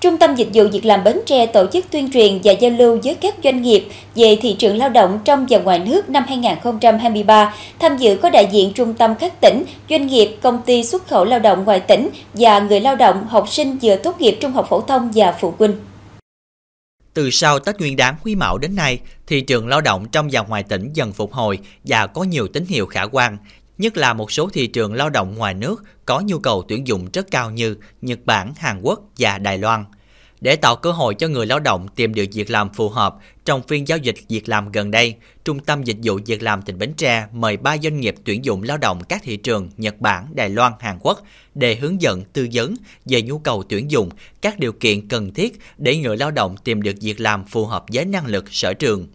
Trung tâm Dịch vụ Việc làm Bến Tre tổ chức tuyên truyền và giao lưu với các doanh nghiệp về thị trường lao động trong và ngoài nước năm 2023. Tham dự có đại diện trung tâm các tỉnh, doanh nghiệp, công ty xuất khẩu lao động ngoài tỉnh và người lao động, học sinh vừa tốt nghiệp trung học phổ thông và phụ huynh. Từ sau Tết Nguyên đán Quý Mão đến nay, thị trường lao động trong và ngoài tỉnh dần phục hồi và có nhiều tín hiệu khả quan, nhất là một số thị trường lao động ngoài nước có nhu cầu tuyển dụng rất cao như Nhật Bản, Hàn Quốc và Đài Loan. Để tạo cơ hội cho người lao động tìm được việc làm phù hợp, trong phiên giao dịch việc làm gần đây, Trung tâm Dịch vụ Việc làm tỉnh Bến Tre mời 3 doanh nghiệp tuyển dụng lao động các thị trường Nhật Bản, Đài Loan, Hàn Quốc để hướng dẫn tư vấn về nhu cầu tuyển dụng, các điều kiện cần thiết để người lao động tìm được việc làm phù hợp với năng lực sở trường.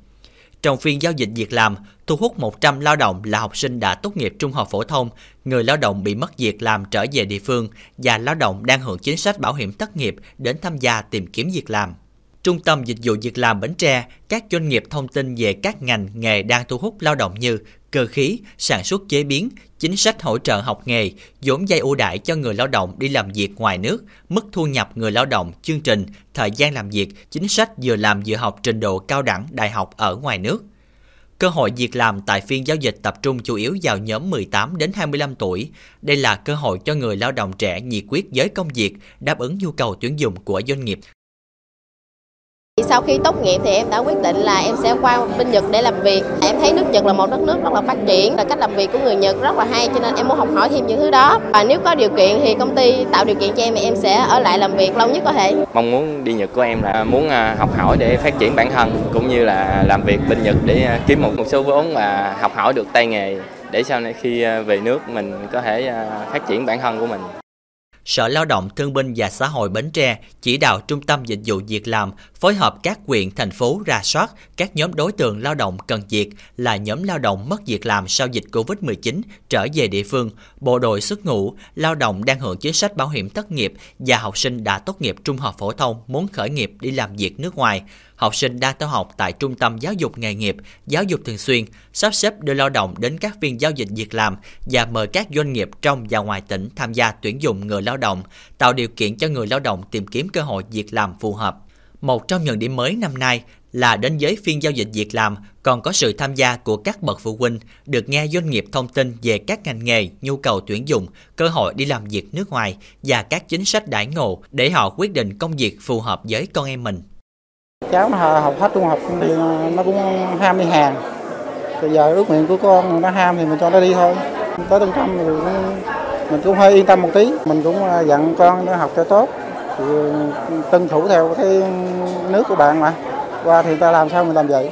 Trong phiên giao dịch việc làm, thu hút 100 lao động là học sinh đã tốt nghiệp trung học phổ thông, người lao động bị mất việc làm trở về địa phương và lao động đang hưởng chính sách bảo hiểm thất nghiệp đến tham gia tìm kiếm việc làm. Trung tâm Dịch vụ Việc làm Bến Tre, các doanh nghiệp thông tin về các ngành nghề đang thu hút lao động như cơ khí, sản xuất chế biến, chính sách hỗ trợ học nghề, vốn vay ưu đãi cho người lao động đi làm việc ngoài nước, mức thu nhập người lao động, chương trình, thời gian làm việc, chính sách vừa làm vừa học trình độ cao đẳng đại học ở ngoài nước. Cơ hội việc làm tại phiên giao dịch tập trung chủ yếu vào nhóm 18 đến 25 tuổi. Đây là cơ hội cho người lao động trẻ nhiệt quyết với công việc, đáp ứng nhu cầu tuyển dụng của doanh nghiệp sau khi tốt nghiệp thì em đã quyết định là em sẽ qua bên Nhật để làm việc. Em thấy nước Nhật là một đất nước rất là phát triển, là cách làm việc của người Nhật rất là hay cho nên em muốn học hỏi thêm những thứ đó. Và nếu có điều kiện thì công ty tạo điều kiện cho em thì em sẽ ở lại làm việc lâu nhất có thể. Mong muốn đi Nhật của em là muốn à, học hỏi để phát triển bản thân cũng như là làm việc bên Nhật để à, kiếm một, một số vốn và học hỏi được tay nghề để sau này khi à, về nước mình có thể phát triển bản thân của mình. Sở Lao động Thương binh và Xã hội Bến Tre chỉ đạo Trung tâm Dịch vụ Việc làm phối hợp các quyện, thành phố ra soát các nhóm đối tượng lao động cần việc là nhóm lao động mất việc làm sau dịch Covid-19 trở về địa phương, bộ đội xuất ngũ, lao động đang hưởng chính sách bảo hiểm thất nghiệp và học sinh đã tốt nghiệp trung học phổ thông muốn khởi nghiệp đi làm việc nước ngoài. Học sinh đang theo học tại trung tâm giáo dục nghề nghiệp, giáo dục thường xuyên, sắp xếp đưa lao động đến các phiên giao dịch việc làm và mời các doanh nghiệp trong và ngoài tỉnh tham gia tuyển dụng người lao động, tạo điều kiện cho người lao động tìm kiếm cơ hội việc làm phù hợp. Một trong những điểm mới năm nay là đến giới phiên giao dịch việc làm còn có sự tham gia của các bậc phụ huynh, được nghe doanh nghiệp thông tin về các ngành nghề, nhu cầu tuyển dụng, cơ hội đi làm việc nước ngoài và các chính sách đãi ngộ để họ quyết định công việc phù hợp với con em mình. Cháu học hết trung học thì nó cũng ham đi hàng bây giờ ước nguyện của con nó ham thì mình cho nó đi thôi. Tới trung tâm thì cũng, mình cũng hơi yên tâm một tí. Mình cũng à, dặn con nó học cho tốt. Thì ừ, tuân thủ theo cái nước của bạn mà. Qua thì ta làm sao mình làm vậy?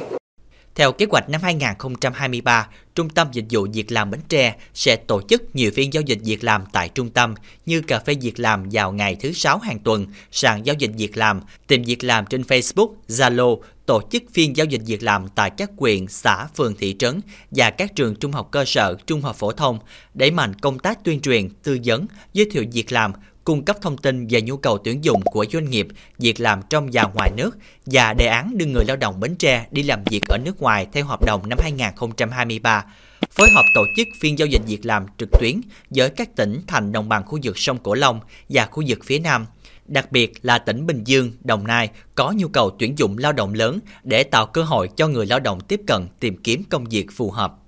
Theo kế hoạch năm 2023, Trung tâm Dịch vụ Việc làm Bến Tre sẽ tổ chức nhiều phiên giao dịch việc làm tại trung tâm như cà phê việc làm vào ngày thứ sáu hàng tuần, sàn giao dịch việc làm, tìm việc làm trên Facebook, Zalo, tổ chức phiên giao dịch việc làm tại các quyện, xã, phường, thị trấn và các trường trung học cơ sở, trung học phổ thông, đẩy mạnh công tác tuyên truyền, tư vấn, giới thiệu việc làm, cung cấp thông tin về nhu cầu tuyển dụng của doanh nghiệp, việc làm trong và ngoài nước và đề án đưa người lao động Bến Tre đi làm việc ở nước ngoài theo hợp đồng năm 2023 phối hợp tổ chức phiên giao dịch việc làm trực tuyến với các tỉnh thành đồng bằng khu vực sông Cửu Long và khu vực phía Nam. Đặc biệt là tỉnh Bình Dương, Đồng Nai có nhu cầu tuyển dụng lao động lớn để tạo cơ hội cho người lao động tiếp cận tìm kiếm công việc phù hợp.